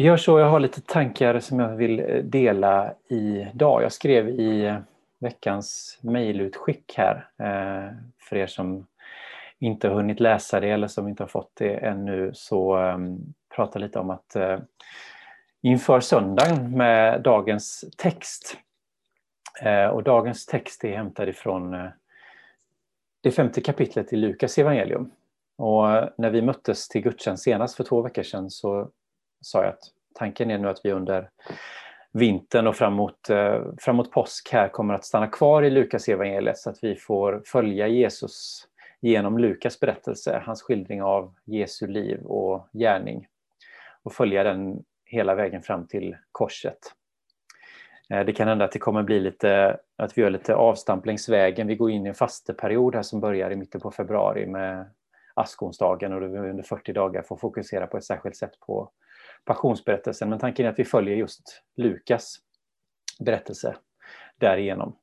Vi gör så, jag har lite tankar som jag vill eh, dela idag. Jag skrev i veckans mejlutskick här eh, för er som inte har hunnit läsa det eller som inte har fått det ännu så ehm, prata lite om att eh, inför söndagen med dagens text. Och dagens text är hämtad ifrån det femte kapitlet i Lukas evangelium. Och när vi möttes till gudstjänst senast för två veckor sedan så sa jag att tanken är nu att vi under vintern och framåt, eh, framåt påsk här kommer att stanna kvar i Lukas evangeliet så att vi får följa Jesus genom Lukas berättelse, hans skildring av Jesu liv och gärning och följa den hela vägen fram till korset. Eh, det kan hända att det kommer bli lite, att vi gör lite avstamp längs vägen. Vi går in i en fasteperiod här som börjar i mitten på februari med askonsdagen och då vi under 40 dagar får fokusera på ett särskilt sätt på passionsberättelsen. Men tanken är att vi följer just Lukas berättelse därigenom.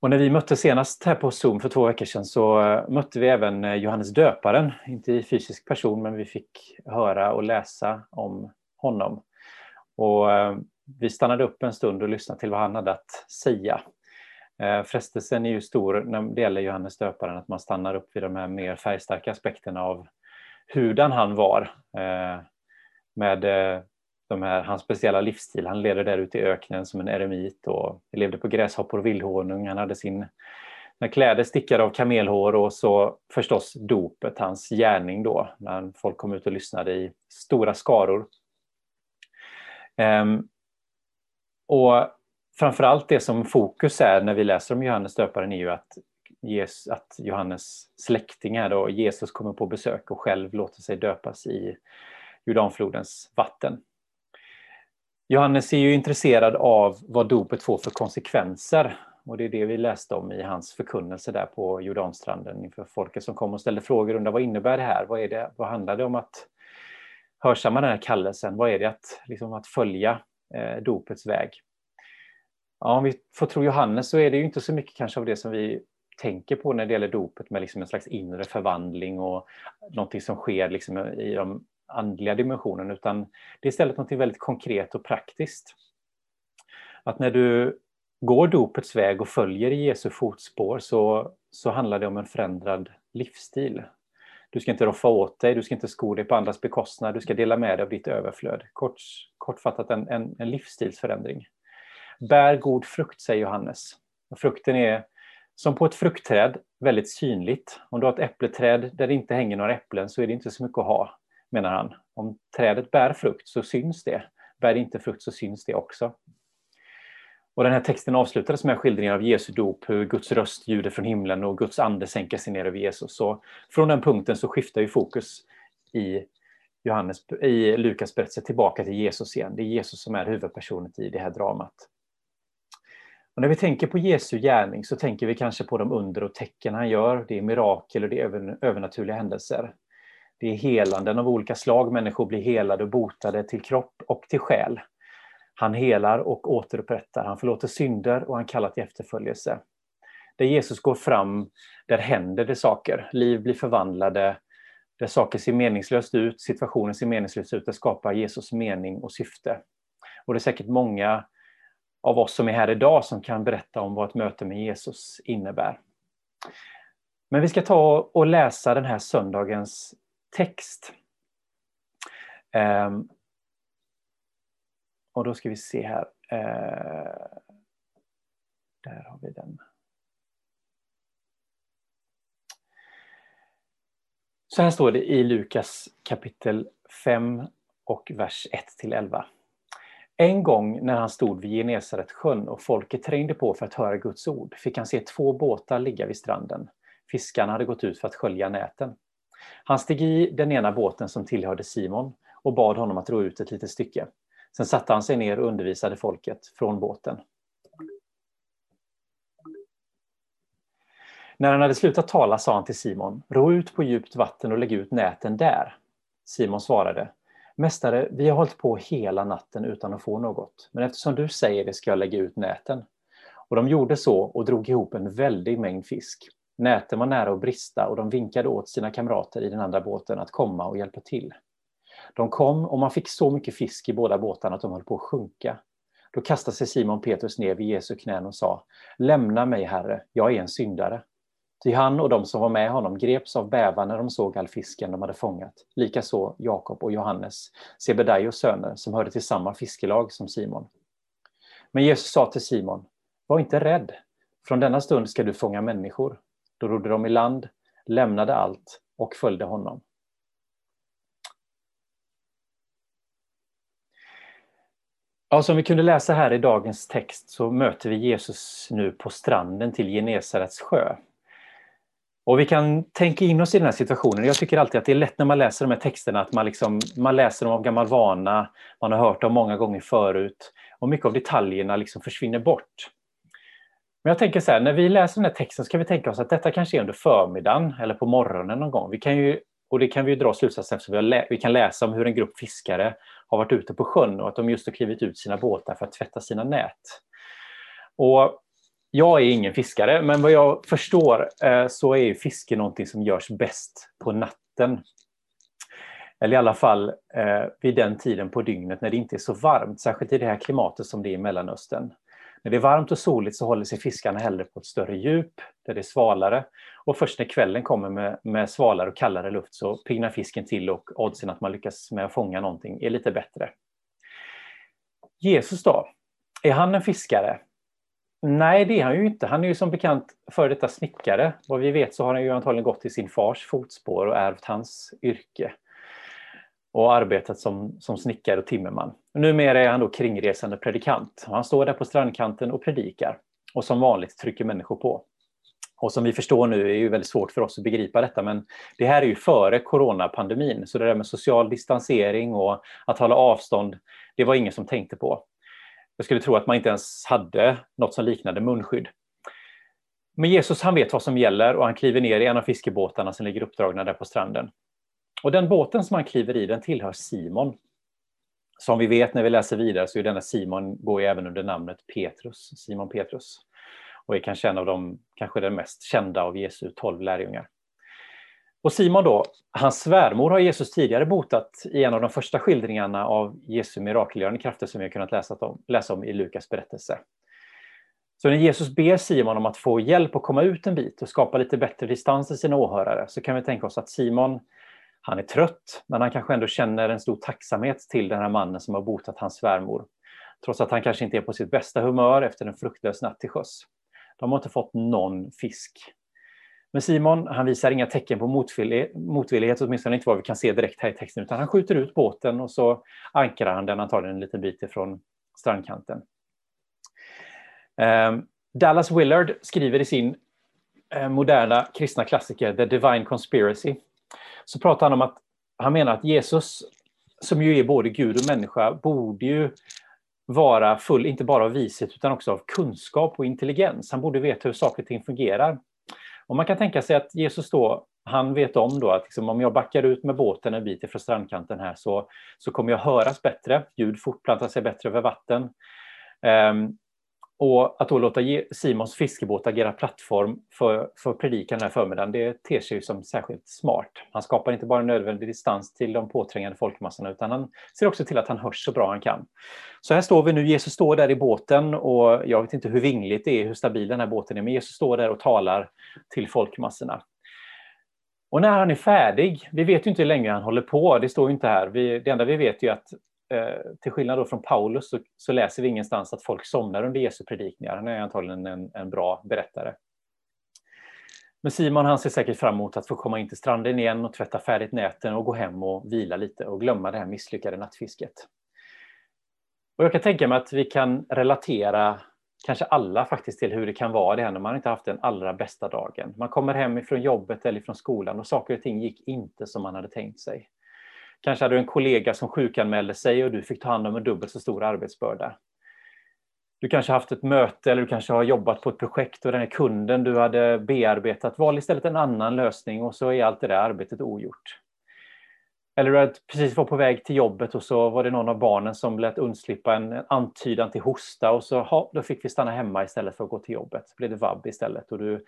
Och när vi möttes senast här på Zoom för två veckor sedan så eh, mötte vi även eh, Johannes döparen, inte i fysisk person men vi fick höra och läsa om honom. Och eh, vi stannade upp en stund och lyssnade till vad han hade att säga. Frestelsen är ju stor när det gäller Johannes döparen att man stannar upp vid de här mer färgstarka aspekterna av hurdan han var med eh, de här, hans speciella livsstil. Han levde där ute i öknen som en eremit och levde på gräshoppor och vildhonung. Han hade sin kläder stickade av kamelhår och så förstås dopet, hans gärning då, när folk kom ut och lyssnade i stora skaror. Um, och framförallt det som fokus är när vi läser om Johannes döparen är ju att, Jesus, att Johannes släktingar då, Jesus kommer på besök och själv låter sig döpas i Jordanflodens vatten. Johannes är ju intresserad av vad dopet får för konsekvenser och det är det vi läste om i hans förkunnelse där på Jordanstranden inför folket som kom och ställde frågor under vad innebär det här? Vad, är det, vad handlar det om att hörsamma den här kallelsen? Vad är det att, liksom, att följa eh, dopets väg? Ja, om vi får tro Johannes så är det ju inte så mycket kanske av det som vi tänker på när det gäller dopet med liksom en slags inre förvandling och någonting som sker liksom i de andliga dimensionen utan det är istället något väldigt konkret och praktiskt. Att när du går dopets väg och följer i Jesu fotspår så, så handlar det om en förändrad livsstil. Du ska inte roffa åt dig, du ska inte sko dig på andras bekostnad, du ska dela med dig av ditt överflöd. Kort, kortfattat en, en, en livsstilsförändring. Bär god frukt, säger Johannes. Och frukten är som på ett fruktträd väldigt synligt. Om du har ett äppleträd där det inte hänger några äpplen så är det inte så mycket att ha menar han. Om trädet bär frukt så syns det. Bär inte frukt så syns det också. Och den här texten avslutades med skildringen av Jesu dop, hur Guds röst ljuder från himlen och Guds ande sänker sig ner över Jesus. Så från den punkten så skiftar ju fokus i, Johannes, i Lukas berättelse tillbaka till Jesus igen. Det är Jesus som är huvudpersonen i det här dramat. Och när vi tänker på Jesu gärning så tänker vi kanske på de under och tecken han gör. Det är mirakel och det är övernaturliga händelser. Det är helanden av olika slag. Människor blir helade och botade till kropp och till själ. Han helar och återupprättar. Han förlåter synder och han kallar till efterföljelse. Där Jesus går fram, där händer det saker. Liv blir förvandlade. Där saker ser meningslöst ut, situationen ser meningslös ut. Där skapar Jesus mening och syfte. Och det är säkert många av oss som är här idag som kan berätta om vad ett möte med Jesus innebär. Men vi ska ta och läsa den här söndagens text. Um, och då ska vi se här. Uh, där har vi den. Så här står det i Lukas kapitel 5 och vers 1 till 11. En gång när han stod vid Genesaretsjön och folket trängde på för att höra Guds ord fick han se två båtar ligga vid stranden. Fiskarna hade gått ut för att skölja näten. Han steg i den ena båten som tillhörde Simon och bad honom att ro ut ett litet stycke. Sen satte han sig ner och undervisade folket från båten. När han hade slutat tala sa han till Simon, ro ut på djupt vatten och lägg ut näten där. Simon svarade, Mästare, vi har hållit på hela natten utan att få något, men eftersom du säger det ska jag lägga ut näten. Och de gjorde så och drog ihop en väldig mängd fisk. Näten var nära att brista och de vinkade åt sina kamrater i den andra båten att komma och hjälpa till. De kom och man fick så mycket fisk i båda båtarna att de höll på att sjunka. Då kastade sig Simon Petrus ner vid Jesu knän och sa Lämna mig, Herre, jag är en syndare. Ty han och de som var med honom greps av bävan när de såg all fisken de hade fångat. Likaså Jakob och Johannes, Sebedaios söner, som hörde till samma fiskelag som Simon. Men Jesus sa till Simon, var inte rädd. Från denna stund ska du fånga människor. Då rodde de i land, lämnade allt och följde honom. Ja, som vi kunde läsa här i dagens text så möter vi Jesus nu på stranden till Genesarets sjö. Och vi kan tänka in oss i den här situationen. Jag tycker alltid att det är lätt när man läser de här texterna att man, liksom, man läser dem av gammal vana, man har hört dem många gånger förut och mycket av detaljerna liksom försvinner bort. Men jag tänker så här, när vi läser den här texten så kan vi tänka oss att detta kanske är under förmiddagen eller på morgonen någon gång. Vi kan ju, och det kan vi ju dra slutsatsen eftersom vi, vi kan läsa om hur en grupp fiskare har varit ute på sjön och att de just har klivit ut sina båtar för att tvätta sina nät. Och jag är ingen fiskare, men vad jag förstår eh, så är fiske någonting som görs bäst på natten. Eller i alla fall eh, vid den tiden på dygnet när det inte är så varmt, särskilt i det här klimatet som det är i Mellanöstern. När det är varmt och soligt så håller sig fiskarna hellre på ett större djup, där det är svalare. Och först när kvällen kommer med, med svalare och kallare luft så piggnar fisken till och oddsen att man lyckas med att fånga någonting är lite bättre. Jesus då? Är han en fiskare? Nej, det är han ju inte. Han är ju som bekant före detta snickare. Vad vi vet så har han ju antagligen gått i sin fars fotspår och ärvt hans yrke och arbetat som, som snickare och timmerman. Numera är han då kringresande predikant. Han står där på strandkanten och predikar och som vanligt trycker människor på. Och som vi förstår nu är det ju väldigt svårt för oss att begripa detta, men det här är ju före coronapandemin, så det där med social distansering och att hålla avstånd, det var ingen som tänkte på. Jag skulle tro att man inte ens hade något som liknade munskydd. Men Jesus han vet vad som gäller och han kliver ner i en av fiskebåtarna som ligger uppdragna där på stranden. Och den båten som han kliver i den tillhör Simon. Som vi vet när vi läser vidare så är denna Simon går även under namnet Petrus, Simon Petrus. Och är kanske en av de, kanske den mest kända av Jesu tolv lärjungar. Och Simon då, hans svärmor har Jesus tidigare botat i en av de första skildringarna av Jesu mirakelgörande krafter som vi har kunnat läsa om, läsa om i Lukas berättelse. Så när Jesus ber Simon om att få hjälp att komma ut en bit och skapa lite bättre distans till sina åhörare så kan vi tänka oss att Simon, han är trött, men han kanske ändå känner en stor tacksamhet till den här mannen som har botat hans svärmor. Trots att han kanske inte är på sitt bästa humör efter en fruktlös natt till sjöss. De har inte fått någon fisk men Simon, han visar inga tecken på motvillighet, åtminstone inte vad vi kan se direkt här i texten, utan han skjuter ut båten och så ankrar han den antagligen en liten bit ifrån strandkanten. Ehm, Dallas Willard skriver i sin eh, moderna kristna klassiker The Divine Conspiracy, så pratar han om att han menar att Jesus, som ju är både Gud och människa, borde ju vara full, inte bara av vishet, utan också av kunskap och intelligens. Han borde veta hur saker och ting fungerar. Och man kan tänka sig att Jesus då, han vet om då att liksom, om jag backar ut med båten en bit ifrån strandkanten här så, så kommer jag höras bättre, ljud fortplantar sig bättre över vatten. Um, och att då låta Simons fiskebåt agera plattform för, för predikan den här förmiddagen, det ter sig ju som särskilt smart. Han skapar inte bara nödvändig distans till de påträngande folkmassorna, utan han ser också till att han hörs så bra han kan. Så här står vi nu, Jesus står där i båten och jag vet inte hur vingligt det är, hur stabil den här båten är, men Jesus står där och talar till folkmassorna. Och när han är färdig, vi vet ju inte hur länge han håller på, det står ju inte här. Vi, det enda vi vet är att eh, till skillnad då från Paulus så, så, läser vi ingenstans att folk somnar under Jesu predikningar. Han är antagligen en, en bra berättare. Men Simon han ser säkert fram emot att få komma in till stranden igen och tvätta färdigt näten och gå hem och vila lite och glömma det här misslyckade nattfisket. Och jag kan tänka mig att vi kan relatera kanske alla faktiskt till hur det kan vara det här när man inte haft den allra bästa dagen. Man kommer hem ifrån jobbet eller från skolan och saker och ting gick inte som man hade tänkt sig. Kanske hade du en kollega som sjukanmälde sig och du fick ta hand om en dubbelt så stor arbetsbörda. Du kanske haft ett möte eller du kanske har jobbat på ett projekt och den här kunden du hade bearbetat valde istället en annan lösning och så är allt det där arbetet ogjort. Eller du hade precis var på väg till jobbet och så var det någon av barnen som lät undslippa en antydan till hosta och så ha, då fick vi stanna hemma istället för att gå till jobbet. Så blev det vab istället och du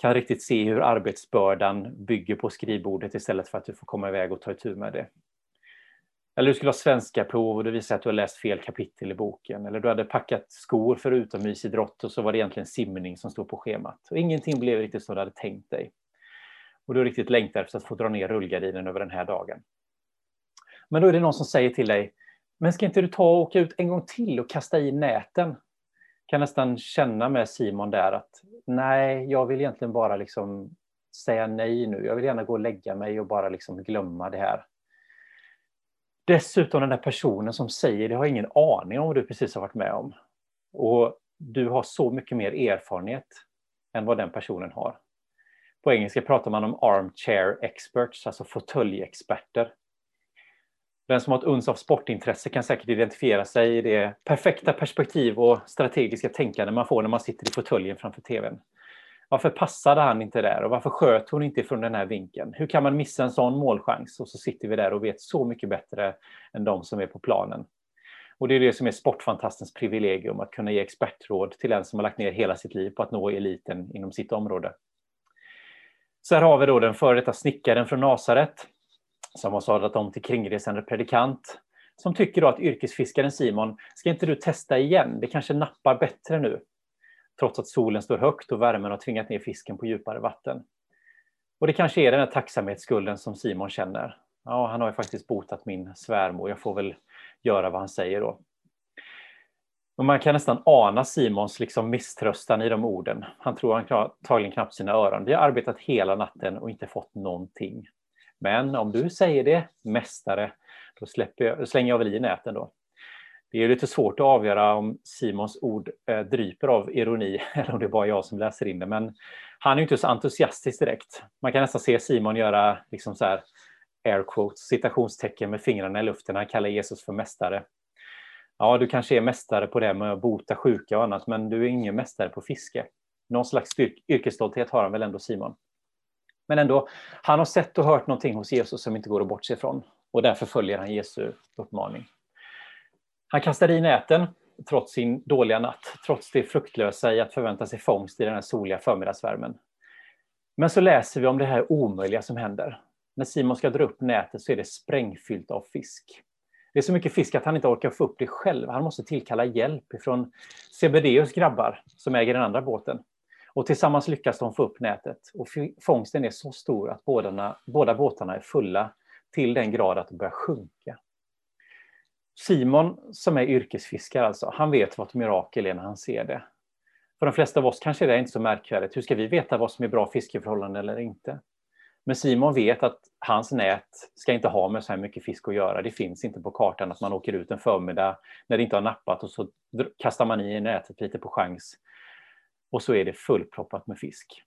kan riktigt se hur arbetsbördan bygger på skrivbordet istället för att du får komma iväg och ta itu med det. Eller du skulle ha svenska prov och det visar att du har läst fel kapitel i boken. Eller du hade packat skor för utomhusidrott och så var det egentligen simning som stod på schemat. Och ingenting blev riktigt som du hade tänkt dig. Och du riktigt längtar efter att få dra ner rullgardinen över den här dagen. Men då är det någon som säger till dig, men ska inte du ta och åka ut en gång till och kasta i näten? Kan nästan känna med Simon där att nej, jag vill egentligen bara liksom säga nej nu. Jag vill gärna gå och lägga mig och bara liksom glömma det här. Dessutom den där personen som säger det har ingen aning om vad du precis har varit med om. Och du har så mycket mer erfarenhet än vad den personen har. På engelska pratar man om armchair experts, alltså fåtöljexperter. Den som har ett uns av sportintresse kan säkert identifiera sig i det perfekta perspektiv och strategiska tänkande man får när man sitter i fåtöljen framför tvn. Varför passade han inte där och varför sköt hon inte från den här vinkeln? Hur kan man missa en sån målchans? Och så sitter vi där och vet så mycket bättre än de som är på planen. Och det är det som är sportfantastens privilegium, att kunna ge expertråd till en som har lagt ner hela sitt liv på att nå eliten inom sitt område. Så här har vi då den före detta snickaren från Nasaret som har sadlat om till kringresande predikant som tycker då att yrkesfiskaren Simon, ska inte du testa igen? Det kanske nappar bättre nu trots att solen står högt och värmen har tvingat ner fisken på djupare vatten. Och det kanske är den här tacksamhetsskulden som Simon känner. Ja, han har ju faktiskt botat min svärmor, jag får väl göra vad han säger då. Och man kan nästan ana Simons liksom misströstan i de orden. Han tror antagligen knappt sina öron. Vi har arbetat hela natten och inte fått någonting. Men om du säger det, mästare, då jag, slänger jag väl i näten då. Det är lite svårt att avgöra om Simons ord eh, dryper av ironi eller om det är bara jag som läser in det. Men han är inte så entusiastisk direkt. Man kan nästan se Simon göra liksom så här air quotes, citationstecken med fingrarna i luften. Han kallar Jesus för mästare. Ja, du kanske är mästare på det med att bota sjuka och annat, men du är ingen mästare på fiske. Någon slags yrkesstolthet har han väl ändå, Simon. Men ändå, han har sett och hört någonting hos Jesus som inte går att bortse ifrån. Och därför följer han Jesu uppmaning. Han kastar i näten trots sin dåliga natt, trots det fruktlösa i att förvänta sig fångst i den här soliga förmiddagsvärmen. Men så läser vi om det här omöjliga som händer. När Simon ska dra upp nätet så är det sprängfyllt av fisk. Det är så mycket fisk att han inte orkar få upp det själv. Han måste tillkalla hjälp från Sebedeus grabbar som äger den andra båten. Och tillsammans lyckas de få upp nätet. Och fångsten är så stor att båda, båda båtarna är fulla till den grad att de börjar sjunka. Simon som är yrkesfiskare alltså, han vet vad ett mirakel är när han ser det. För de flesta av oss kanske det är inte så märkvärdigt. Hur ska vi veta vad som är bra fiskeförhållanden eller inte? Men Simon vet att hans nät ska inte ha med så här mycket fisk att göra. Det finns inte på kartan att man åker ut en förmiddag när det inte har nappat och så kastar man i nätet lite på chans. Och så är det fullproppat med fisk.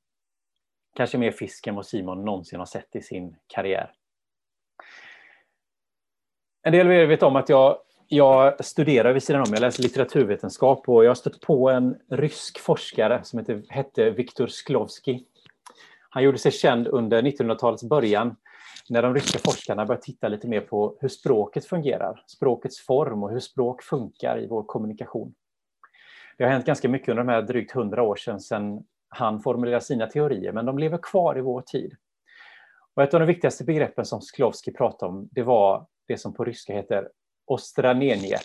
Kanske mer fisk än vad Simon någonsin har sett i sin karriär. En del av er vet om att jag, jag studerar vid sidan om, jag läser litteraturvetenskap och jag har stött på en rysk forskare som heter, hette Viktor Sklovski. Han gjorde sig känd under 1900-talets början när de ryska forskarna började titta lite mer på hur språket fungerar, språkets form och hur språk funkar i vår kommunikation. Det har hänt ganska mycket under de här drygt hundra år sedan, sedan han formulerade sina teorier, men de lever kvar i vår tid. Och ett av de viktigaste begreppen som Sklovsky pratade om, det var det som på ryska heter ostranenie.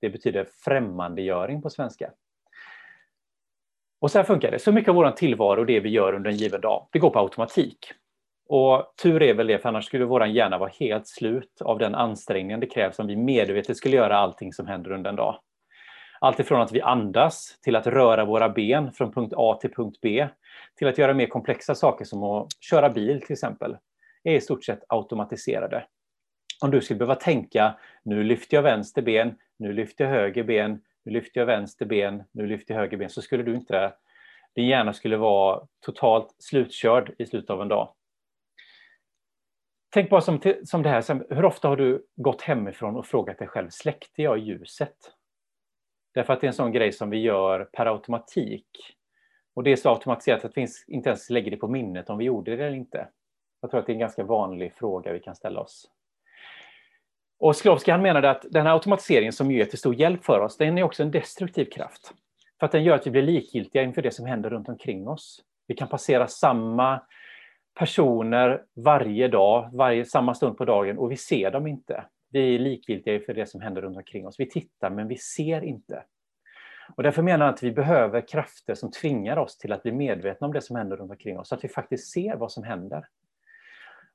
Det betyder främmandegöring på svenska. Och så här funkar det. Så mycket av vår tillvaro och det vi gör under en given dag, det går på automatik. Och tur är väl det, för annars skulle vår hjärna vara helt slut av den ansträngning det krävs om vi medvetet skulle göra allting som händer under en dag. Allt ifrån att vi andas till att röra våra ben från punkt A till punkt B till att göra mer komplexa saker som att köra bil till exempel är i stort sett automatiserade om du skulle behöva tänka, nu lyfter jag vänster ben, nu lyfter jag höger ben, nu lyfter jag vänster ben, nu lyfter jag höger ben, så skulle du inte, din hjärna skulle vara totalt slutkörd i slutet av en dag. Tänk bara som, som det här, hur ofta har du gått hemifrån och frågat dig själv, släckte jag ljuset? Därför att det är en sån grej som vi gör per automatik. Och det är så automatiserat att vi inte ens lägger det på minnet om vi gjorde det eller inte. Jag tror att det är en ganska vanlig fråga vi kan ställa oss. Och Sklovsky han menade att den här automatiseringen som är till stor hjälp för oss, den är också en destruktiv kraft. För att den gör att vi blir likgiltiga inför det som händer runt omkring oss. Vi kan passera samma personer varje dag, varje, samma stund på dagen och vi ser dem inte. Vi är likgiltiga för det som händer runt omkring oss. Vi tittar men vi ser inte. Och därför menar jag att vi behöver krafter som tvingar oss till att bli medvetna om det som händer runt omkring oss, så att vi faktiskt ser vad som händer.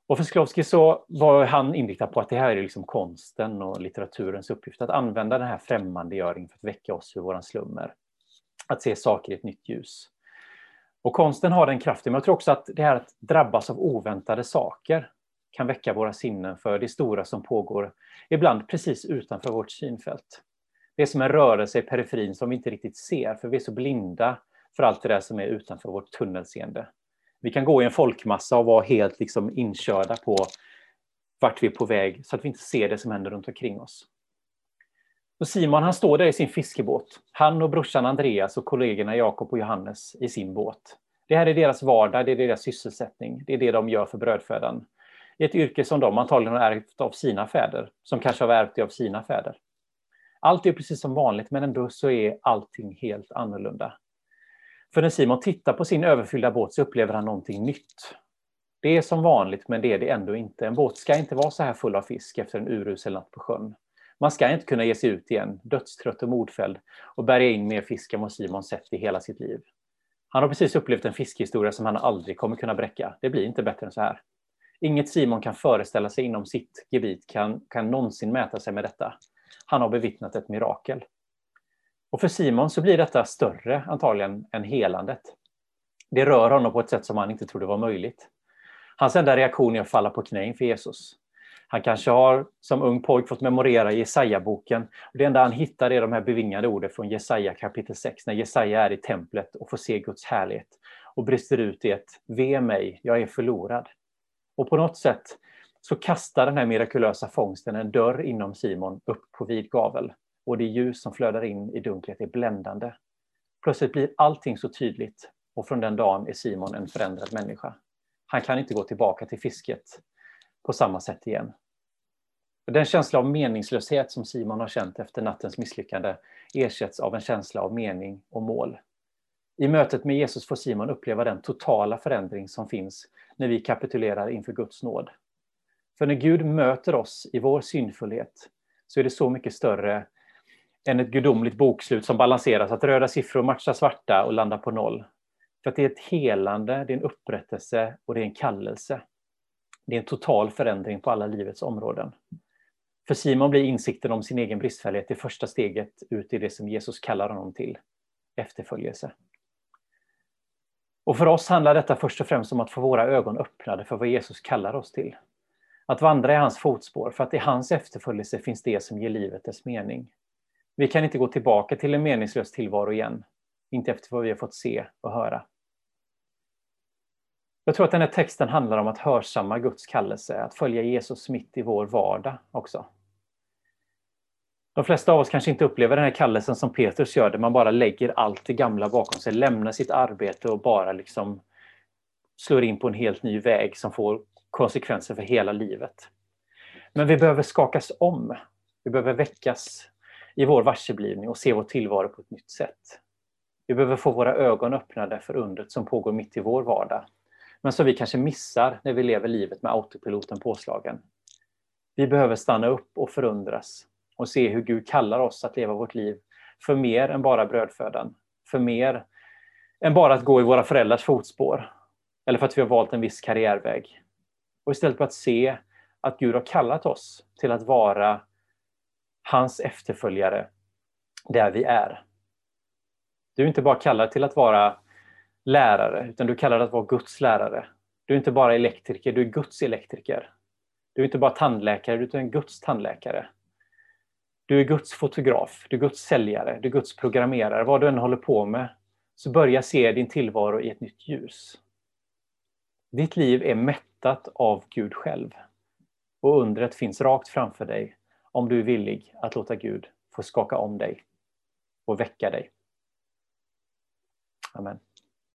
Och för Sklowski så var han inriktad på att det här är liksom konsten och litteraturens uppgift, att använda den här främmandegöringen för att väcka oss ur våran slummer. Att se saker i ett nytt ljus. Och konsten har den kraften, men jag tror också att det här att drabbas av oväntade saker kan väcka våra sinnen för det stora som pågår, ibland precis utanför vårt synfält. Det är som en rörelse i periferin som vi inte riktigt ser, för vi är så blinda för allt det där som är utanför vårt tunnelseende. Vi kan gå i en folkmassa och vara helt liksom inkörda på vart vi är på väg, så att vi inte ser det som händer runt omkring oss. Och Simon han står där i sin fiskebåt. Han och brorsan Andreas och kollegorna Jakob och Johannes i sin båt. Det här är deras vardag, det är deras sysselsättning, det är det de gör för brödfödan. Ett yrke som de antagligen har ärvt av sina fäder, som kanske har ärvt det av sina fäder. Allt är precis som vanligt, men ändå så är allting helt annorlunda. För när Simon tittar på sin överfyllda båt så upplever han någonting nytt. Det är som vanligt, men det är det ändå inte. En båt ska inte vara så här full av fisk efter en urusel natt på sjön. Man ska inte kunna ge sig ut igen, dödstrött och modfälld, och bärga in mer fisk än vad Simon sett i hela sitt liv. Han har precis upplevt en fiskhistoria som han aldrig kommer kunna bräcka. Det blir inte bättre än så här. Inget Simon kan föreställa sig inom sitt gebit kan, kan någonsin mäta sig med detta. Han har bevittnat ett mirakel. Och för Simon så blir detta större antagligen än helandet. Det rör honom på ett sätt som han inte trodde var möjligt. Hans enda reaktion är att falla på knä inför Jesus. Han kanske har som ung pojk fått memorera Jesaja-boken. Det enda han hittar är de här bevingade orden från Jesaja kapitel 6, när Jesaja är i templet och får se Guds härlighet och brister ut i ett Ve mig, jag är förlorad. Och på något sätt så kastar den här mirakulösa fångsten en dörr inom Simon upp på vid gavel och det ljus som flödar in i dunklet är bländande. Plötsligt blir allting så tydligt och från den dagen är Simon en förändrad människa. Han kan inte gå tillbaka till fisket på samma sätt igen. Den känsla av meningslöshet som Simon har känt efter nattens misslyckande ersätts av en känsla av mening och mål. I mötet med Jesus får Simon uppleva den totala förändring som finns när vi kapitulerar inför Guds nåd. För när Gud möter oss i vår synfullhet så är det så mycket större än ett gudomligt bokslut som balanseras, att röda siffror matchar svarta och landar på noll. För att det är ett helande, det är en upprättelse och det är en kallelse. Det är en total förändring på alla livets områden. För Simon blir insikten om sin egen bristfällighet det första steget ut i det som Jesus kallar honom till, efterföljelse. Och för oss handlar detta först och främst om att få våra ögon öppnade för vad Jesus kallar oss till. Att vandra i hans fotspår, för att i hans efterföljelse finns det som ger livet dess mening. Vi kan inte gå tillbaka till en meningslös tillvaro igen, inte efter vad vi har fått se och höra. Jag tror att den här texten handlar om att hörsamma Guds kallelse, att följa Jesus mitt i vår vardag också. De flesta av oss kanske inte upplever den här kallelsen som Petrus gör, där man bara lägger allt det gamla bakom sig, lämnar sitt arbete och bara liksom slår in på en helt ny väg som får konsekvenser för hela livet. Men vi behöver skakas om. Vi behöver väckas i vår varseblivning och se vår tillvaro på ett nytt sätt. Vi behöver få våra ögon öppnade för undret som pågår mitt i vår vardag, men som vi kanske missar när vi lever livet med autopiloten påslagen. Vi behöver stanna upp och förundras och se hur Gud kallar oss att leva vårt liv för mer än bara brödfödan, för mer än bara att gå i våra föräldrars fotspår, eller för att vi har valt en viss karriärväg. Och istället för att se att Gud har kallat oss till att vara hans efterföljare där vi är. Du är inte bara kallad till att vara lärare, utan du är kallad att vara Guds lärare. Du är inte bara elektriker, du är Guds elektriker. Du är inte bara tandläkare, du är Guds tandläkare. Du är Guds fotograf, du är Guds säljare, du är Guds programmerare. Vad du än håller på med, så börja se din tillvaro i ett nytt ljus. Ditt liv är mättat av Gud själv. Och undret finns rakt framför dig om du är villig att låta Gud få skaka om dig och väcka dig. Amen.